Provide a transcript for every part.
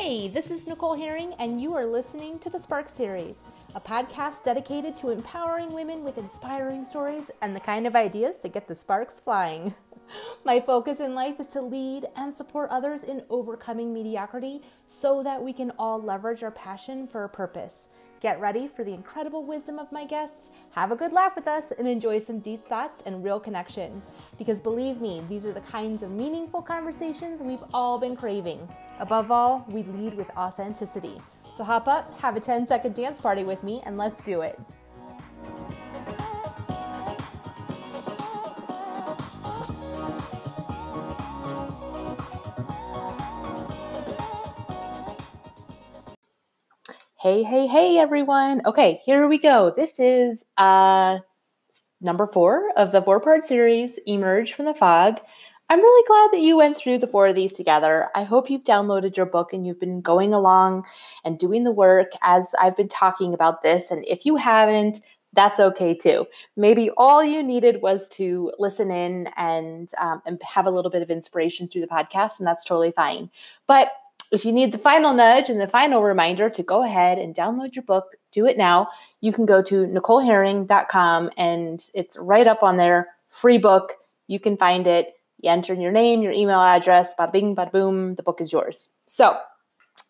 Hey, this is Nicole Herring, and you are listening to the Spark Series, a podcast dedicated to empowering women with inspiring stories and the kind of ideas that get the sparks flying. My focus in life is to lead and support others in overcoming mediocrity so that we can all leverage our passion for a purpose. Get ready for the incredible wisdom of my guests, have a good laugh with us, and enjoy some deep thoughts and real connection. Because believe me, these are the kinds of meaningful conversations we've all been craving. Above all, we lead with authenticity. So hop up, have a 10 second dance party with me, and let's do it. Hey, hey, hey, everyone. Okay, here we go. This is uh, number four of the four part series, Emerge from the Fog. I'm really glad that you went through the four of these together. I hope you've downloaded your book and you've been going along and doing the work as I've been talking about this. And if you haven't, that's okay too. Maybe all you needed was to listen in and, um, and have a little bit of inspiration through the podcast, and that's totally fine. But if you need the final nudge and the final reminder to go ahead and download your book, do it now. You can go to NicoleHerring.com and it's right up on there. Free book. You can find it. You enter your name, your email address, bada bing, bada boom, the book is yours. So,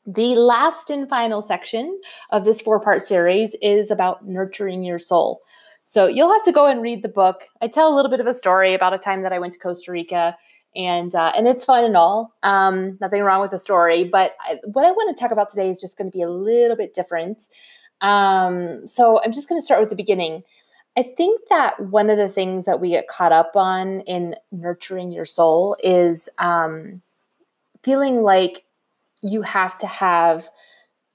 the last and final section of this four part series is about nurturing your soul. So, you'll have to go and read the book. I tell a little bit of a story about a time that I went to Costa Rica and uh, and it's fun and all. Um, nothing wrong with the story, but I, what I want to talk about today is just going to be a little bit different. Um, so I'm just going to start with the beginning. I think that one of the things that we get caught up on in nurturing your soul is um, feeling like you have to have,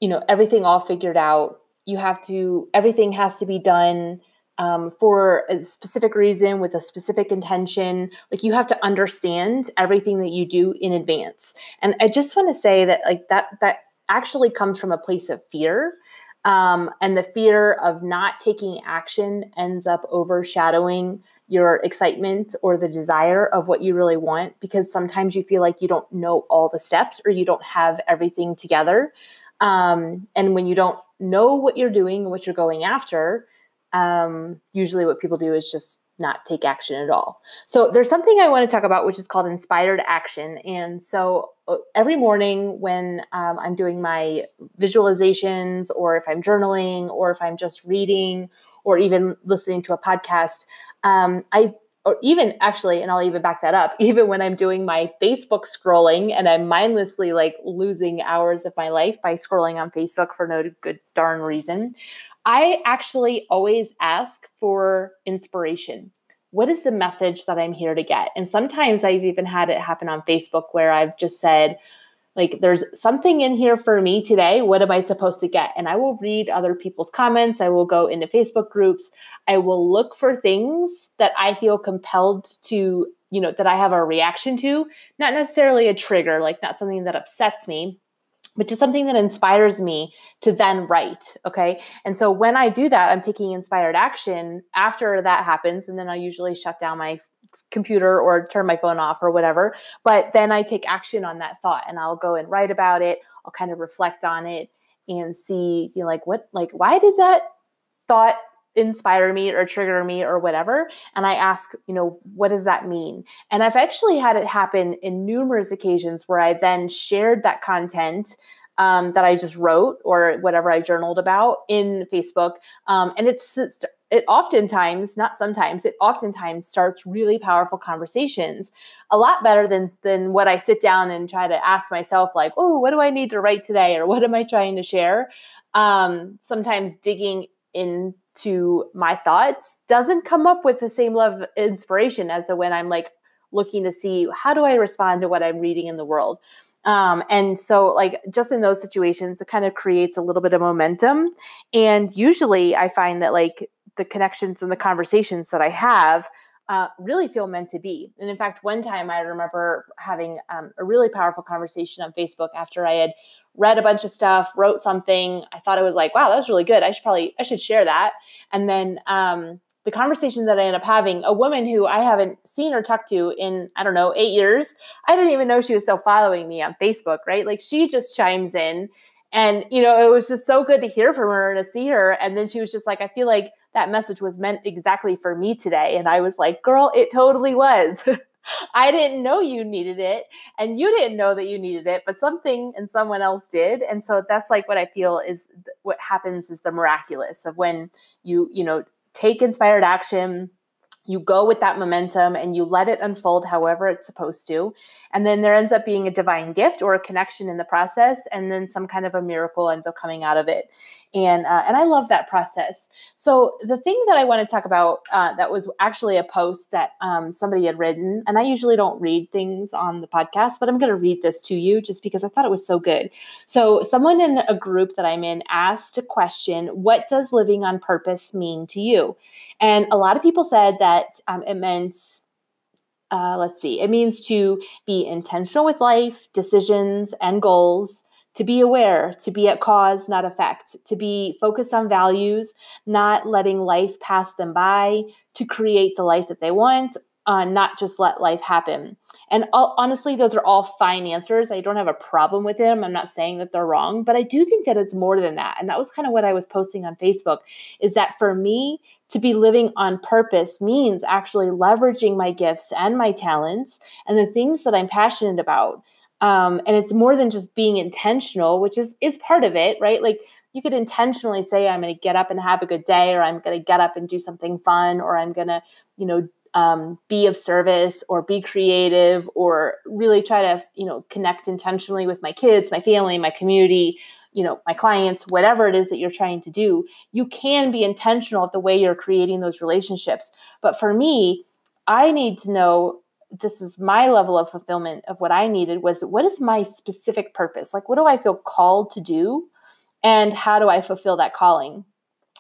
you know, everything all figured out. You have to everything has to be done um, for a specific reason with a specific intention. Like you have to understand everything that you do in advance. And I just want to say that like that that actually comes from a place of fear. Um, and the fear of not taking action ends up overshadowing your excitement or the desire of what you really want because sometimes you feel like you don't know all the steps or you don't have everything together. Um, and when you don't know what you're doing, what you're going after, um, usually what people do is just not take action at all. So there's something I want to talk about, which is called inspired action. And so uh, every morning when um, I'm doing my visualizations, or if I'm journaling, or if I'm just reading, or even listening to a podcast, um, I or even actually, and I'll even back that up, even when I'm doing my Facebook scrolling and I'm mindlessly like losing hours of my life by scrolling on Facebook for no good darn reason, I actually always ask for inspiration. What is the message that I'm here to get? And sometimes I've even had it happen on Facebook where I've just said, like, there's something in here for me today. What am I supposed to get? And I will read other people's comments. I will go into Facebook groups. I will look for things that I feel compelled to, you know, that I have a reaction to, not necessarily a trigger, like not something that upsets me, but just something that inspires me to then write. Okay. And so when I do that, I'm taking inspired action after that happens. And then I usually shut down my computer or turn my phone off or whatever. But then I take action on that thought and I'll go and write about it. I'll kind of reflect on it and see, you know, like what, like, why did that thought inspire me or trigger me or whatever and i ask you know what does that mean? And i've actually had it happen in numerous occasions where i then shared that content um, that i just wrote or whatever i journaled about in facebook um, and it's, it's it oftentimes not sometimes it oftentimes starts really powerful conversations a lot better than than what i sit down and try to ask myself like oh what do i need to write today or what am i trying to share? Um, sometimes digging in to my thoughts doesn't come up with the same of inspiration as to when I'm like looking to see how do I respond to what I'm reading in the world. Um, and so, like, just in those situations, it kind of creates a little bit of momentum. And usually, I find that like the connections and the conversations that I have uh, really feel meant to be. And in fact, one time I remember having um, a really powerful conversation on Facebook after I had read a bunch of stuff, wrote something. I thought it was like, wow, that was really good. I should probably, I should share that. And then um, the conversation that I end up having, a woman who I haven't seen or talked to in, I don't know, eight years, I didn't even know she was still following me on Facebook, right? Like she just chimes in. And, you know, it was just so good to hear from her and to see her. And then she was just like, I feel like that message was meant exactly for me today. And I was like, girl, it totally was. I didn't know you needed it and you didn't know that you needed it, but something and someone else did. And so that's like what I feel is what happens is the miraculous of when you, you know, take inspired action, you go with that momentum and you let it unfold however it's supposed to and then there ends up being a divine gift or a connection in the process and then some kind of a miracle ends up coming out of it and uh, and i love that process. So the thing that i want to talk about uh, that was actually a post that um, somebody had written and i usually don't read things on the podcast but i'm going to read this to you just because i thought it was so good. So someone in a group that i'm in asked a question what does living on purpose mean to you? And a lot of people said that um, it meant uh, let's see, it means to be intentional with life, decisions, and goals, to be aware, to be at cause, not effect, to be focused on values, not letting life pass them by, to create the life that they want, uh, not just let life happen. And all, honestly, those are all fine answers. I don't have a problem with them. I'm not saying that they're wrong, but I do think that it's more than that. And that was kind of what I was posting on Facebook is that for me, to be living on purpose means actually leveraging my gifts and my talents and the things that I'm passionate about. Um, and it's more than just being intentional, which is is part of it, right? Like you could intentionally say, "I'm going to get up and have a good day," or "I'm going to get up and do something fun," or "I'm going to, you know, um, be of service or be creative or really try to you know connect intentionally with my kids my family my community you know my clients whatever it is that you're trying to do you can be intentional at the way you're creating those relationships but for me i need to know this is my level of fulfillment of what i needed was what is my specific purpose like what do i feel called to do and how do i fulfill that calling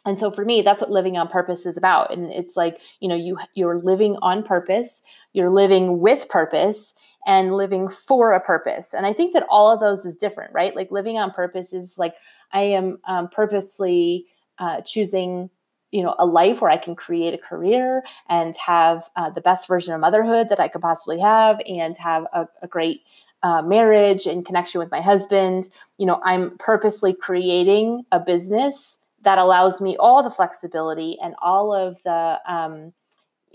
and so for me that's what living on purpose is about and it's like you know you you're living on purpose you're living with purpose and living for a purpose. And I think that all of those is different, right? Like living on purpose is like I am um, purposely uh, choosing you know a life where i can create a career and have uh, the best version of motherhood that i could possibly have and have a, a great uh, marriage and connection with my husband you know i'm purposely creating a business that allows me all the flexibility and all of the um,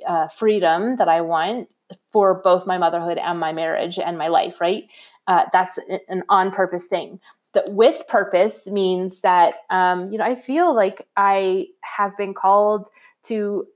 uh, freedom that i want for both my motherhood and my marriage and my life, right? Uh, that's an on purpose thing. That with purpose means that, um, you know, I feel like I have been called to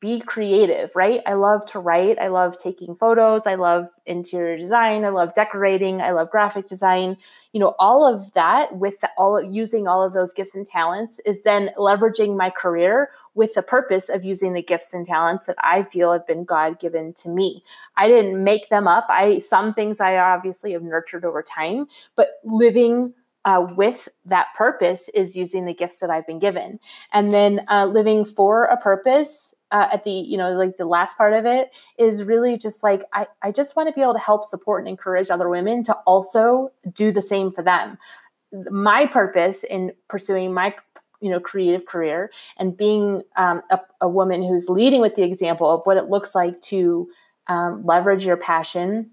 be creative, right? I love to write. I love taking photos. I love interior design. I love decorating. I love graphic design. You know, all of that with all of using all of those gifts and talents is then leveraging my career with the purpose of using the gifts and talents that I feel have been God given to me. I didn't make them up. I some things I obviously have nurtured over time, but living uh, with that purpose is using the gifts that I've been given. And then uh, living for a purpose uh, at the, you know, like the last part of it is really just like, I, I just want to be able to help support and encourage other women to also do the same for them. My purpose in pursuing my you know creative career and being um, a, a, woman who's leading with the example of what it looks like to um, leverage your passion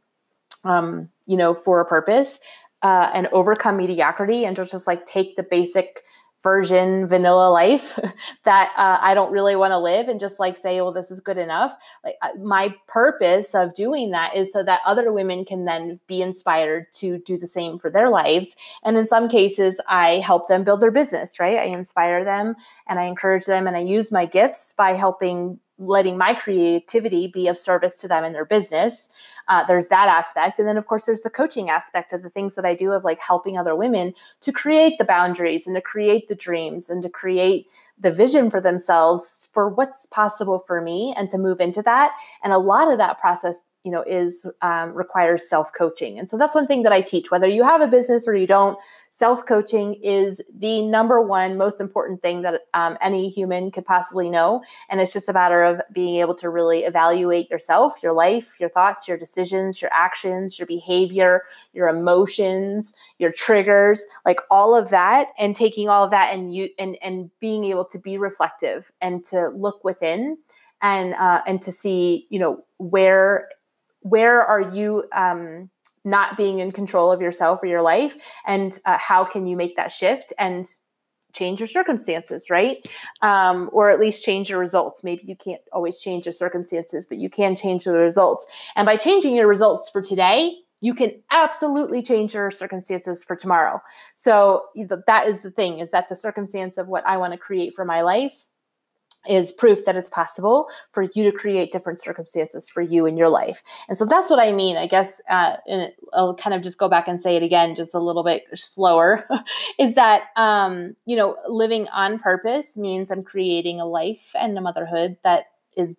um, you know for a purpose uh, and overcome mediocrity and just, like take the basic version vanilla life that uh, I don't really want to live and just like say, well, this is good enough. Like uh, my purpose of doing that is so that other women can then be inspired to do the same for their lives. And in some cases, I help them build their business, right? I inspire them and I encourage them and I use my gifts by helping letting my creativity be of service to them in their business. Uh, there's that aspect. And then, of course, there's the coaching aspect of the things that I do of like helping other women to create the boundaries and to create the dreams and to create the vision for themselves for what's possible for me and to move into that. And a lot of that process you know is um, requires self coaching and so that's one thing that i teach whether you have a business or you don't self coaching is the number one most important thing that um, any human could possibly know. And it's just a matter of being able to really evaluate yourself your life your thoughts your decisions your actions your behavior your emotions your triggers like all of that and taking all of that and you and and being able to be reflective and to look within and uh, and to see you know where where are you um, not being in control of yourself or your life? And uh, how can you make that shift and change your circumstances right? Um, or at least change your results. Maybe you can't always change the circumstances but you can change the results. And by changing your results for today you can absolutely change your circumstances for tomorrow. So that is the thing is that the circumstance of what i want to create for my life is proof that it's possible for you to create different circumstances for you in your life. And so that's what I mean. I guess, uh, I'll kind of just go back and say it again, just a little bit slower, is that, um, you know, living on purpose means I'm creating a life and a motherhood that is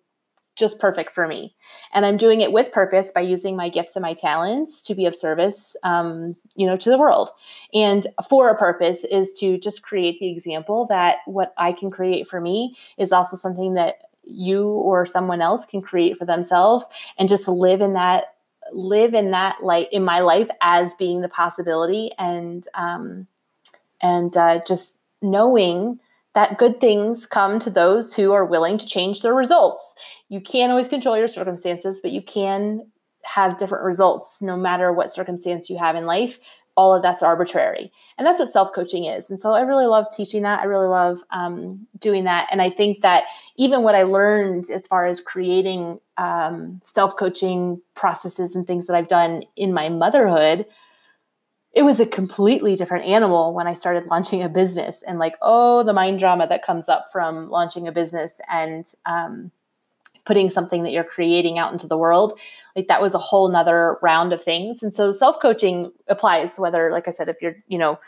just perfect for me. And I'm doing it with purpose by using my gifts and my talents to be of service, um, you know, to the world. And for a purpose is to just create the example that what I can create for me is also something that you or someone else can create for themselves and just live in that live in that light in my life as being the possibility and um and uh, just knowing that good things come to those who are willing to change their results. You can't always control your circumstances, but you can have different results no matter what circumstance you have in life. All of that's arbitrary. And that's what self coaching is. And so I really love teaching that. I really love um, doing that. And I think that even what I learned as far as creating um, self coaching processes and things that I've done in my motherhood it was a completely different animal when I started launching a business and like, oh, the mind drama that comes up from launching a business and um, putting something that you're creating out into the world. Like that was a whole nother round of things. And so self-coaching applies whether, like I said, if you're, you know,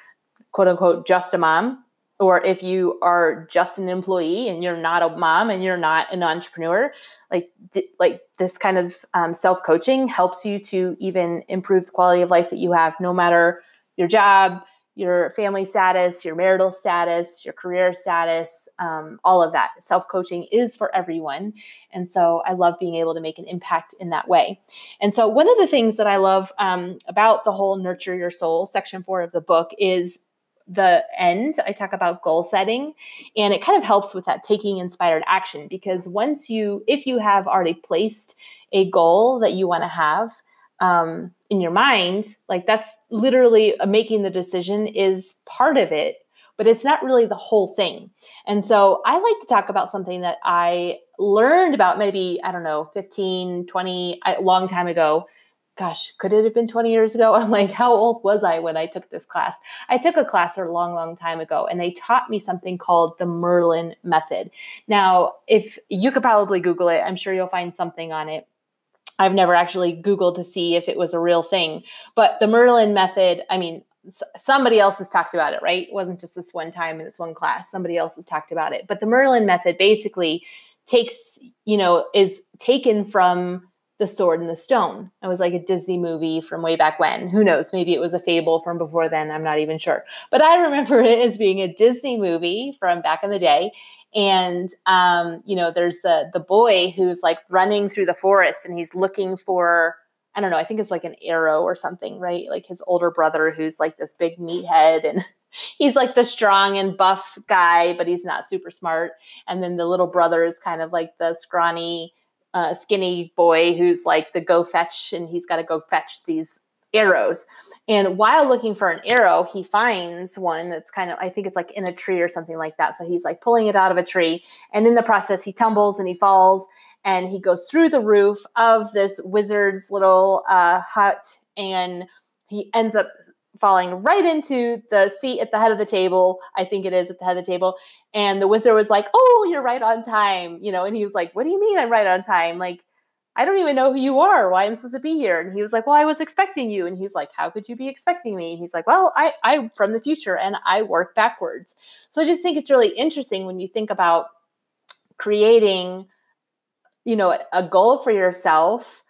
quote unquote, just a mom, or if you are just an employee and you're not a mom and you're not an entrepreneur, like th- like this kind of um, self coaching helps you to even improve the quality of life that you have no matter your job your family status your marital status your career status um, all of that. Self coaching is for everyone and so i love being able to make an impact in that way. And so one of the things that i love um, about the whole nurture your soul section four of the book is the end, I talk about goal setting, and it kind of helps with that taking inspired action because once you, if you have already placed a goal that you want to have um, in your mind, like that's literally making the decision is part of it, but it's not really the whole thing. And so I like to talk about something that I learned about maybe, I don't know, 15, 20, a long time ago gosh, could it have been 20 years ago? I'm like, how old was I when I took this class? I took a class a long, long time ago, and they taught me something called the Merlin Method. Now, if you could probably Google it, I'm sure you'll find something on it. I've never actually Googled to see if it was a real thing, but the Merlin Method, I mean, somebody else has talked about it, right? It wasn't just this one time in this one class. Somebody else has talked about it. But the Merlin Method basically takes, you know, is taken from the Sword and the Stone. It was like a Disney movie from way back when. Who knows? Maybe it was a fable from before then. I'm not even sure. But I remember it as being a Disney movie from back in the day. And um, you know, there's the the boy who's like running through the forest and he's looking for I don't know, I think it's like an arrow or something, right? Like his older brother who's like this big meathead and he's like the strong and buff guy, but he's not super smart. And then the little brother is kind of like the scrawny uh, skinny boy who's like the go fetch and he's got to go fetch these arrows. And while looking for an arrow, he finds one that's kind of, I think it's like in a tree or something like that. So he's like pulling it out of a tree. And in the process, he tumbles and he falls and he goes through the roof of this wizard's little uh, hut and he ends up falling right into the seat at the head of the table. I think it is at the head of the table. And the wizard was like, Oh, you're right on time. You know, and he was like, What do you mean I'm right on time? Like, I don't even know who you are, why I'm supposed to be here. And he was like, Well, I was expecting you. And he's like, How could you be expecting me? And he's like, Well, I, I'm from the future and I work backwards. So I just think it's really interesting when you think about creating, you know, a goal for yourself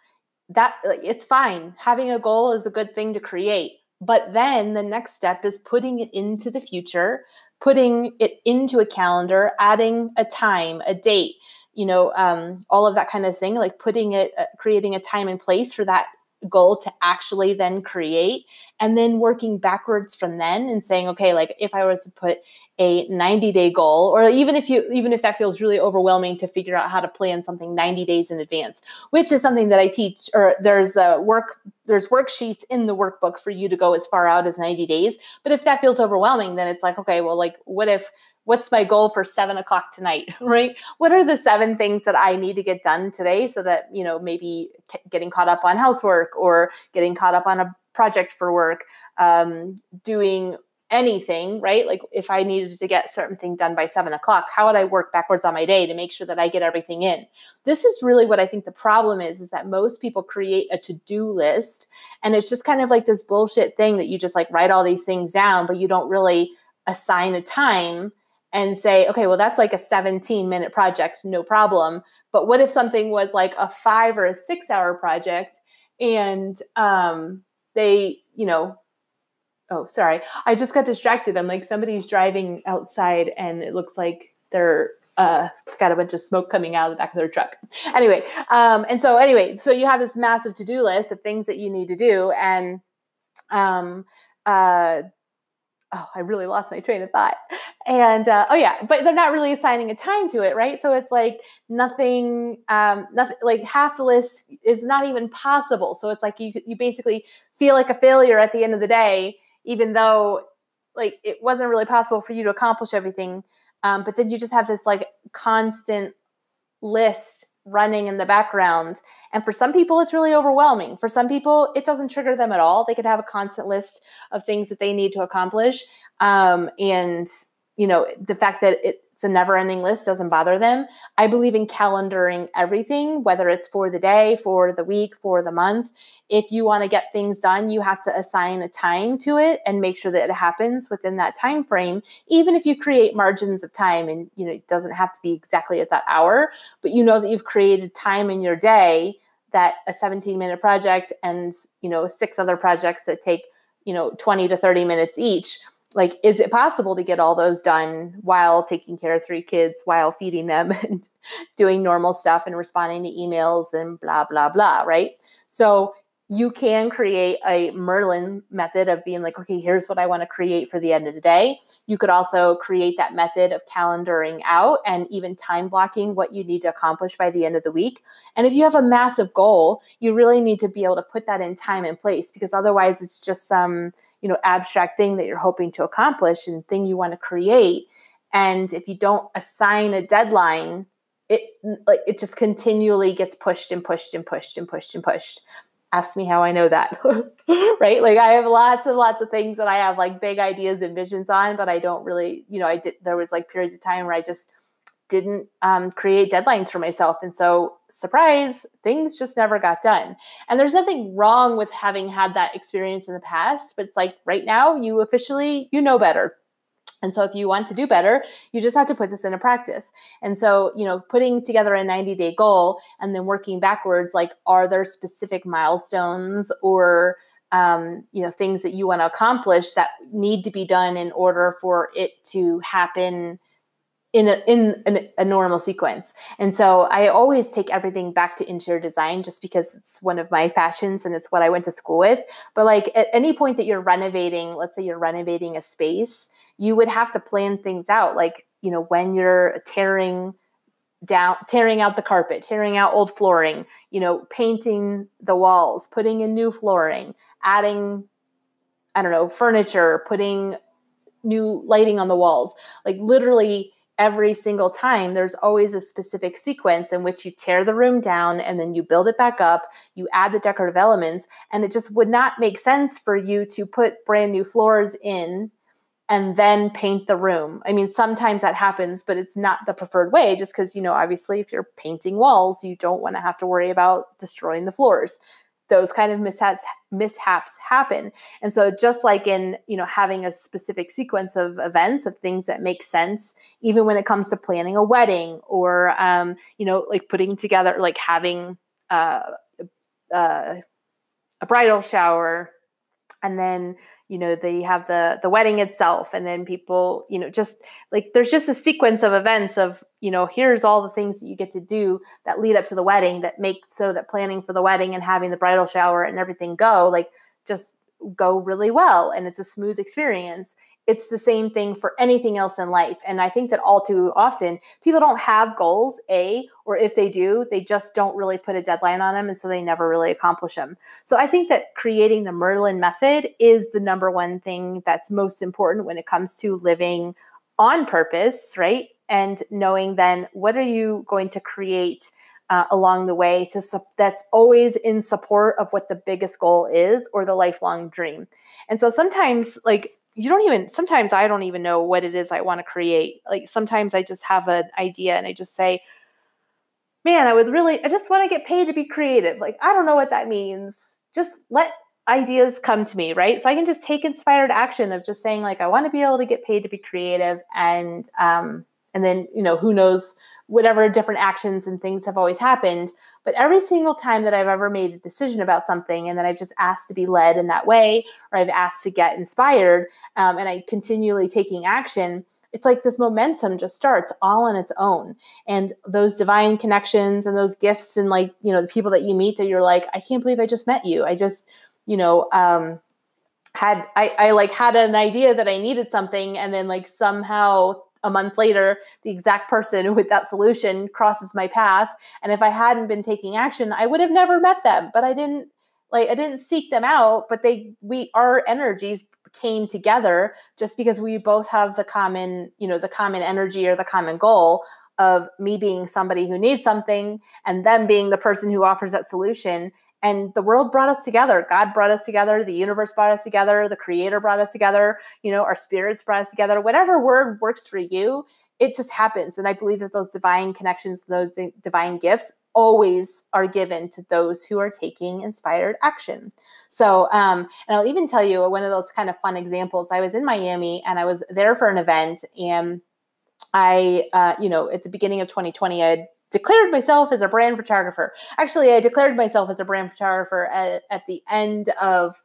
that it's fine. Having a goal is a good thing to create. But then the next step is putting it into the future, putting it into a calendar, adding a time, a date, you know, um, all of that kind of thing, like putting it, uh, creating a time and place for that goal to actually then create and then working backwards from then and saying okay like if i was to put a 90 day goal or even if you even if that feels really overwhelming to figure out how to plan something 90 days in advance which is something that i teach or there's a work there's worksheets in the workbook for you to go as far out as 90 days. But if that feels overwhelming then it's like okay well like what if what's my goal for seven o'clock tonight right? What are the seven things that i need to get done today so that you know maybe getting caught up on housework or getting caught up on a project for work um, doing anything right? Like if i needed to get certain thing done by seven o'clock how would i work backwards on my day to make sure that i get everything in? This is really what i think the problem is is that most people create a to-do list and it's just kind of like this bullshit thing that you just like write all these things down but you don't really assign a time and say, okay, well, that's like a 17 minute project, no problem. But what if something was like a five or a six hour project and um, they, you know, oh, sorry, I just got distracted. I'm like, somebody's driving outside and it looks like they're uh, got a bunch of smoke coming out of the back of their truck. Anyway, um, and so anyway, so you have this massive to do list of things that you need to do, and um, uh, oh, I really lost my train of thought. And uh, oh yeah, but they're not really assigning a time to it, right? So it's like nothing, um, nothing like half the list is not even possible. So it's like you you basically feel like a failure at the end of the day, even though like it wasn't really possible for you to accomplish everything. Um, but then you just have this like constant list running in the background. And for some people, it's really overwhelming. For some people, it doesn't trigger them at all. They could have a constant list of things that they need to accomplish. Um, and, you know, the fact that it, it's a never ending list doesn't bother them. I believe in calendaring everything, whether it's for the day, for the week, for the month. If you want to get things done, you have to assign a time to it and make sure that it happens within that time frame. Even if you create margins of time and you know it doesn't have to be exactly at that hour, but you know that you've created time in your day that a 17 minute project and you know six other projects that take you know 20 to 30 minutes each like is it possible to get all those done while taking care of three kids while feeding them and doing normal stuff and responding to emails and blah blah blah right? So you can create a merlin method of being like okay here's what i want to create for the end of the day. You could also create that method of calendaring out and even time blocking what you need to accomplish by the end of the week. And if you have a massive goal you really need to be able to put that in time and place because otherwise it's just some you know abstract thing that you're hoping to accomplish and thing you want to create and if you don't assign a deadline it like it just continually gets pushed and pushed and pushed and pushed and pushed. Ask me how i know that right? Like i have lots and lots of things that i have like big ideas and visions on but i don't really you know i did there was like periods of time where i just didn't um, create deadlines for myself. And so, surprise, things just never got done. And there's nothing wrong with having had that experience in the past, but it's like right now, you officially, you know better. And so, if you want to do better, you just have to put this into practice. And so, you know, putting together a 90 day goal and then working backwards, like, are there specific milestones or um, you know things that you want to accomplish that need to be done in order for it to happen in a, in a, a, normal sequence. And so I always take everything back to interior design just because it's one of my passions and it's what I went to school with. But like at any point that you're renovating, let's say you're renovating a space, you would have to plan things out. Like, you know, when you're tearing down tearing out the carpet, tearing out old flooring, you know, painting the walls, putting in new flooring, adding I don't know, furniture, putting new lighting on the walls. Like literally every single time there's always a specific sequence in which you tear the room down and then you build it back up you add the decorative elements and it just would not make sense for you to put brand new floors in and then paint the room. I mean sometimes that happens but it's not the preferred way just because you know obviously if you're painting walls you don't want to have to worry about destroying the floors those kind of mishaps mishaps happen. And so just like in you know having a specific sequence of events of things that make sense even when it comes to planning a wedding or um, you know like putting together like having uh, uh, a bridal shower, and then you know they have the the wedding itself and then people you know just like there's just a sequence of events of you know here's all the things that you get to do that lead up to the wedding that make so that planning for the wedding and having the bridal shower and everything go like just go really well and it's a smooth experience it's the same thing for anything else in life. And I think that all too often people don't have goals, A, or if they do, they just don't really put a deadline on them. And so they never really accomplish them. So I think that creating the Merlin method is the number one thing that's most important when it comes to living on purpose, right? And knowing then what are you going to create uh, along the way to su- that's always in support of what the biggest goal is or the lifelong dream. And so sometimes like you don't even sometimes I don't even know what it is I want to create. Like sometimes I just have an idea and I just say, man, I would really I just want to get paid to be creative. Like I don't know what that means. Just let ideas come to me, right? So I can just take inspired action of just saying like I want to be able to get paid to be creative and um and then, you know, who knows whatever different actions and things have always happened. But every single time that I've ever made a decision about something and then I've just asked to be led in that way, or I've asked to get inspired, um, and I continually taking action, it's like this momentum just starts all on its own. And those divine connections and those gifts and like, you know, the people that you meet that you're like, I can't believe I just met you. I just, you know, um, had I, I like had an idea that I needed something and then like somehow a month later, the exact person with that solution crosses my path. And if I hadn't been taking action, I would have never met them. But I didn't like I didn't seek them out, but they we our energies came together just because we both have the common, you know, the common energy or the common goal of me being somebody who needs something and them being the person who offers that solution and the world brought us together. God brought us together. The universe brought us together. The creator brought us together. You know our spirits brought us together. Whatever word works for you it just happens. And i believe that those divine connections those divine gifts always are given to those who are taking inspired action. So um, and i'll even tell you one of those kind of fun examples. I was in miami and i was there for an event and i uh, you know at the beginning of 2020 i declared myself as a brand photographer. Actually, I declared myself as a brand photographer at, at the end of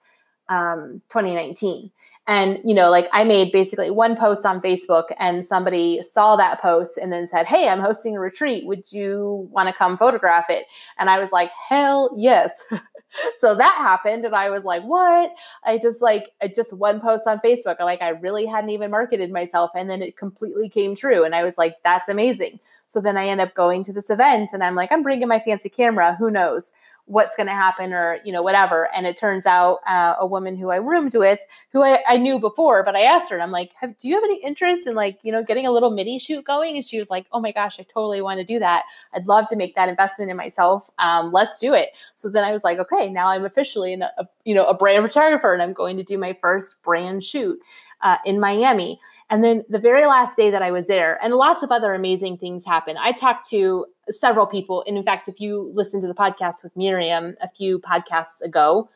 um, 2019. And, you know, like I made basically one post on Facebook and somebody saw that post and then said, Hey, I'm hosting a retreat. Would you want to come photograph it? And I was like, Hell yes. so that happened. And I was like, What? I just like, just one post on Facebook. Like I really hadn't even marketed myself. And then it completely came true. And I was like, That's amazing. So then I end up going to this event and I'm like, I'm bringing my fancy camera. Who knows? What's going to happen or you know whatever. And it turns out uh, a woman who i roomed with who I, I, knew before but i asked her and i'm like do you have any interest in like you know getting a little mini shoot going? And she was like oh my gosh i totally want to do that. I'd love to make that investment in myself. Um, let's do it. So then i was like okay now i'm officially a you know a brand photographer and i'm going to do my first brand shoot uh, in Miami. And then the very last day that I was there, and lots of other amazing things happened. I talked to several people. And in fact, if you listen to the podcast with Miriam a few podcasts ago,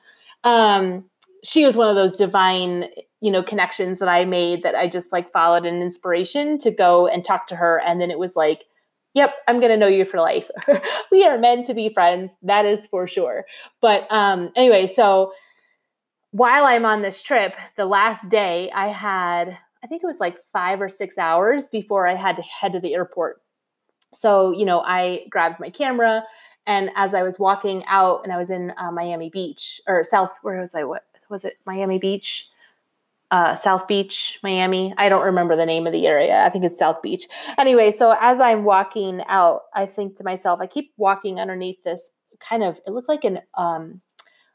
um, she was one of those divine, you know, connections that I made that I just like followed an inspiration to go and talk to her. And then it was like, yep, I'm going to know you for life. we are meant to be friends. That is for sure. But um, anyway, so while I'm on this trip, the last day I had, I think it was like five or six hours before I had to head to the airport. So, you know, I grabbed my camera and as I was walking out and I was in uh, Miami Beach or South, where was I? What was it? Miami Beach? Uh, South Beach, Miami. I don't remember the name of the area. I think it's South Beach. Anyway, so as I'm walking out, I think to myself, I keep walking underneath this kind of, it looked like an, um,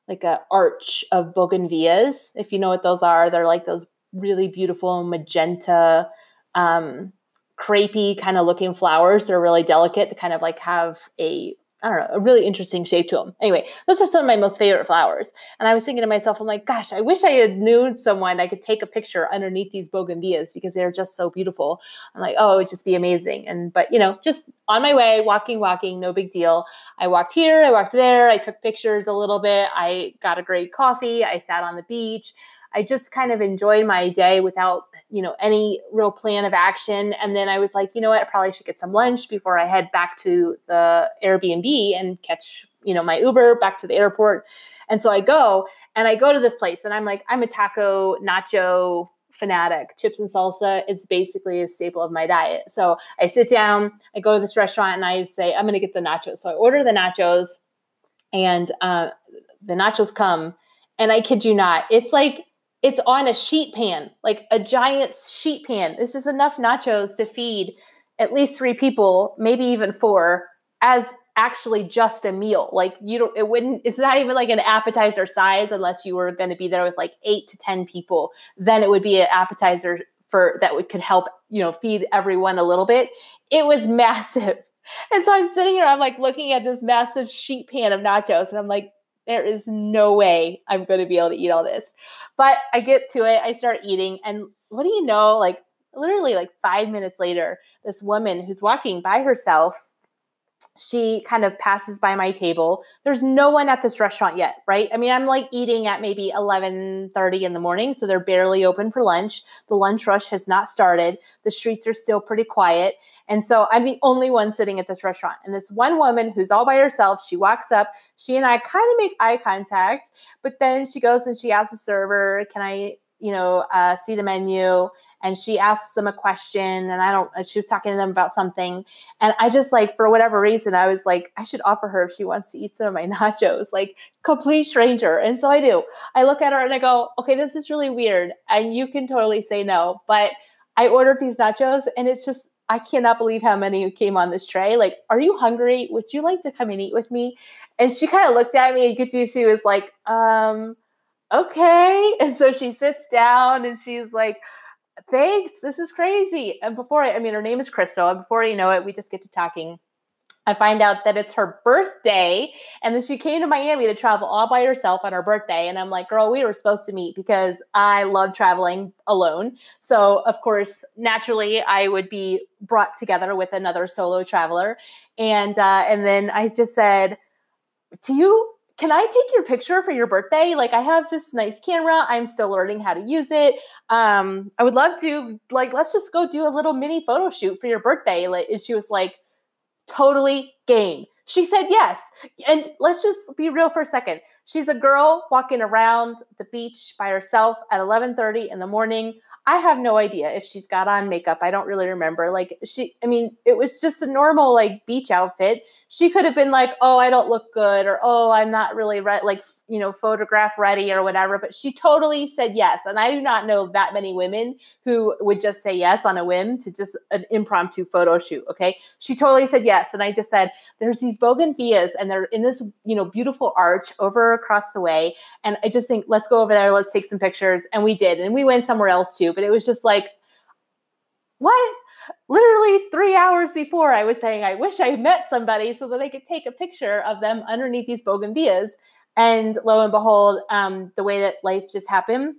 like a arch of bougainvilleas. If you know what those are, they're like those really beautiful magenta, um, crepey kind of looking flowers. They're really delicate. They kind of like have a I don't know, a really interesting shape to them. Anyway, those are some of my most favorite flowers. And I was thinking to myself, I'm like, gosh, I wish I had known someone I could take a picture underneath these bougainvilleas because they're just so beautiful. I'm like, oh, it would just be amazing. And but you know, just on my way, walking, walking, no big deal. I walked here, I walked there, I took pictures a little bit. I got a great coffee. I sat on the beach. I just kind of enjoyed my day without you know, any real plan of action. And then I was like, you know what, I probably should get some lunch before I head back to the Airbnb and catch, you know, my Uber back to the airport. And so I go and I go to this place and I'm like, I'm a taco nacho fanatic. Chips and salsa is basically a staple of my diet. So I sit down, I go to this restaurant and I say, I'm going to get the nachos. So I order the nachos and uh, the nachos come. And I kid you not, it's like it's on a sheet pan, like a giant sheet pan. This is enough nachos to feed at least three people, maybe even four, as actually just a meal. Like you don't, it wouldn't, it's not even like an appetizer size unless you were going to be there with like eight to 10 people. Then it would be an appetizer for that would could help, you know, feed everyone a little bit. It was massive. And so I'm sitting here, I'm like looking at this massive sheet pan of nachos, and I'm like, there is no way I'm going to be able to eat all this. But I get to it, I start eating, and what do you know? Like, literally, like five minutes later, this woman who's walking by herself she kind of passes by my table. There's no one at this restaurant yet right? I mean i'm like eating at maybe 11.30 in the morning so they're barely open for lunch. The lunch rush has not started. The streets are still pretty quiet. And so i'm the only one sitting at this restaurant. And this one woman who's all by herself she walks up. She and i kind of make eye contact but then she goes and she asks the server can i you know uh, see the menu and she asks them a question and I don't she was talking to them about something and I just like for whatever reason I was like I should offer her if she wants to eat some of my nachos like complete stranger and so I do I look at her and I go okay this is really weird and you can totally say no but I ordered these nachos and it's just I cannot believe how many came on this tray. Like, are you hungry? Would you like to come and eat with me? And she kind of looked at me and see she was like, um, okay. And so she sits down and she's like, thanks. This is crazy. And before I, I mean, her name is Crystal. And before you know it, we just get to talking. I find out that it's her birthday. And then she came to Miami to travel all by herself on her birthday. And I'm like, girl, we were supposed to meet because I love traveling alone. So, of course, naturally, I would be brought together with another solo traveler. And, uh, and then I just said, do you can I take your picture for your birthday? Like I have this nice camera. I'm still learning how to use it. Um, I would love to like let's just go do a little mini photo shoot for your birthday. Like and she was like totally game. She said yes. And let's just be real for a second. She's a girl walking around the beach by herself at 11:30 in the morning. I have no idea if she's got on makeup. I don't really remember. Like she I mean, it was just a normal like beach outfit. She could have been like, "Oh, I don't look good," or "Oh, I'm not really re- like, you know, photograph ready or whatever." But she totally said yes. And I do not know that many women who would just say yes on a whim to just an impromptu photo shoot, okay? She totally said yes, and I just said, "There's these bougainvilleas and they're in this, you know, beautiful arch over across the way, and I just think let's go over there, let's take some pictures." And we did. And we went somewhere else too but it was just like, what? Literally three hours before, I was saying, I wish I met somebody so that I could take a picture of them underneath these bougainvilleas. And lo and behold, um, the way that life just happened,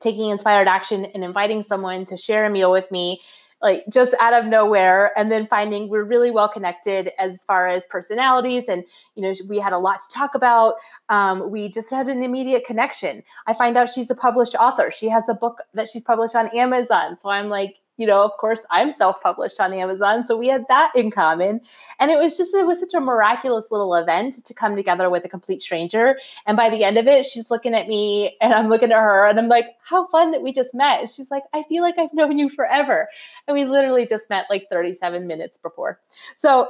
taking inspired action and inviting someone to share a meal with me like just out of nowhere and then finding we're really well connected as far as personalities and you know we had a lot to talk about um, we just had an immediate connection. I find out she's a published author. She has a book that she's published on amazon so i'm like you know, of course, I'm self published on Amazon. So we had that in common. And it was just, it was such a miraculous little event to come together with a complete stranger. And by the end of it, she's looking at me and I'm looking at her and I'm like, how fun that we just met. And she's like, I feel like I've known you forever. And we literally just met like 37 minutes before. So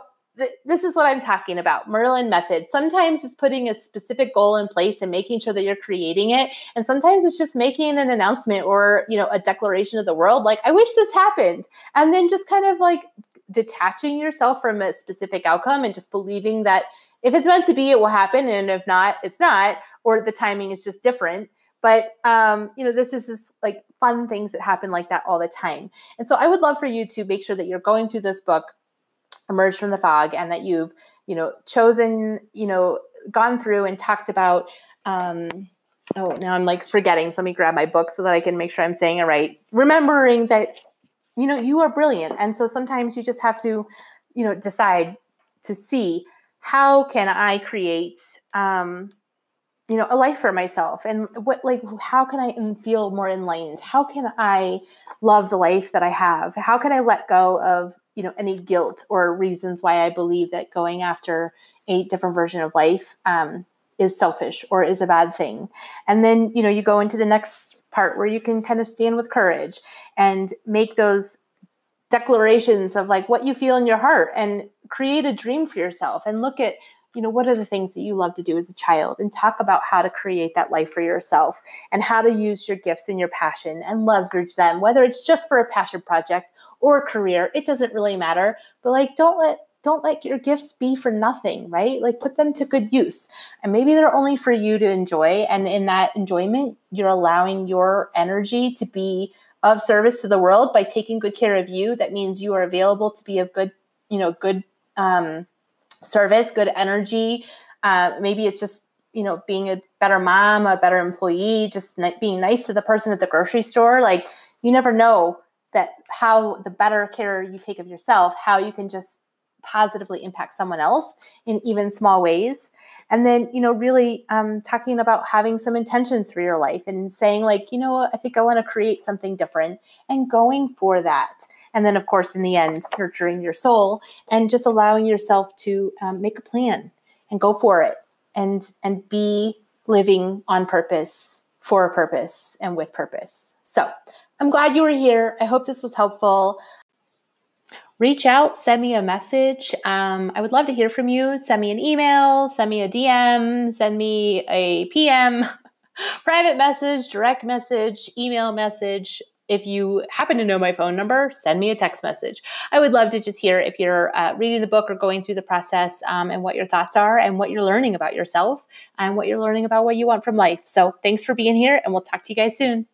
this is what I'm talking about Merlin method. Sometimes it's putting a specific goal in place and making sure that you're creating it. And sometimes it's just making an announcement or, you know, a declaration of the world like, I wish this happened. And then just kind of like detaching yourself from a specific outcome and just believing that if it's meant to be, it will happen. And if not, it's not, or the timing is just different. But um, you know, this is just like fun things that happen like that all the time. And so I would love for you to make sure that you're going through this book Emerge from the Fog and that you've you know chosen you know gone through and talked about um oh now i'm like forgetting so let me grab my book so that i can make sure i'm saying it right. Remembering that you know you are brilliant and so sometimes you just have to you know decide to see how can i create um you know a life for myself? And what like how can i feel more enlightened? How can i love the life that i have? How can i let go of you know any guilt or reasons why i believe that going after a different version of life um, is selfish or is a bad thing. And then you know you go into the next part where you can kind of stand with courage and make those declarations of like what you feel in your heart and create a dream for yourself and look at you know, what are the things that you love to do as a child and talk about how to create that life for yourself and how to use your gifts and your passion and leverage them, whether it's just for a passion project or career, it doesn't really matter. But like, don't let don't let your gifts be for nothing, right? Like put them to good use. And maybe they're only for you to enjoy. And in that enjoyment, you're allowing your energy to be of service to the world by taking good care of you. That means you are available to be of good, you know, good um, service, good energy. Uh, maybe it's just you know being a better mom, a better employee, just being nice to the person at the grocery store. Like you never know that how the better care you take of yourself, how you can just positively impact someone else in even small ways. And then you know really um, talking about having some intentions for your life and saying like you know i think i want to create something different and going for that. And then of course in the end nurturing your soul and just allowing yourself to um, make a plan and go for it and and be living on purpose for a purpose and with purpose. So i'm glad you were here i hope this was helpful reach out, send me a message. Um, I would love to hear from you. Send me an email, send me a DM, send me a PM, private message, direct message, email message if you happen to know my phone number, send me a text message. I would love to just hear if you're uh, reading the book or going through the process um, and what your thoughts are and what you're learning about yourself and what you're learning about what you want from life. So thanks for being here, and we'll talk to you guys soon.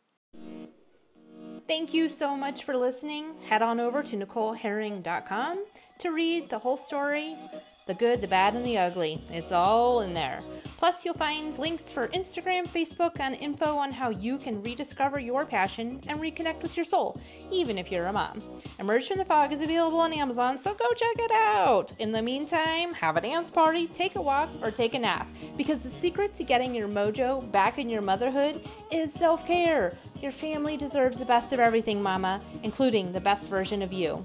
Thank you so much for listening. Head on over to NicoleHerring.com to read the whole story the good, the bad, and the ugly. It's all in there. Plus, you'll find links for Instagram, Facebook, and info on how you can rediscover your passion and reconnect with your soul, even if you're a mom. Emerge from the Fog is available on Amazon, so go check it out. In the meantime, have a dance party, take a walk, or take a nap, because the secret to getting your mojo back in your motherhood is self care. Your family deserves the best of everything, Mama, including the best version of you.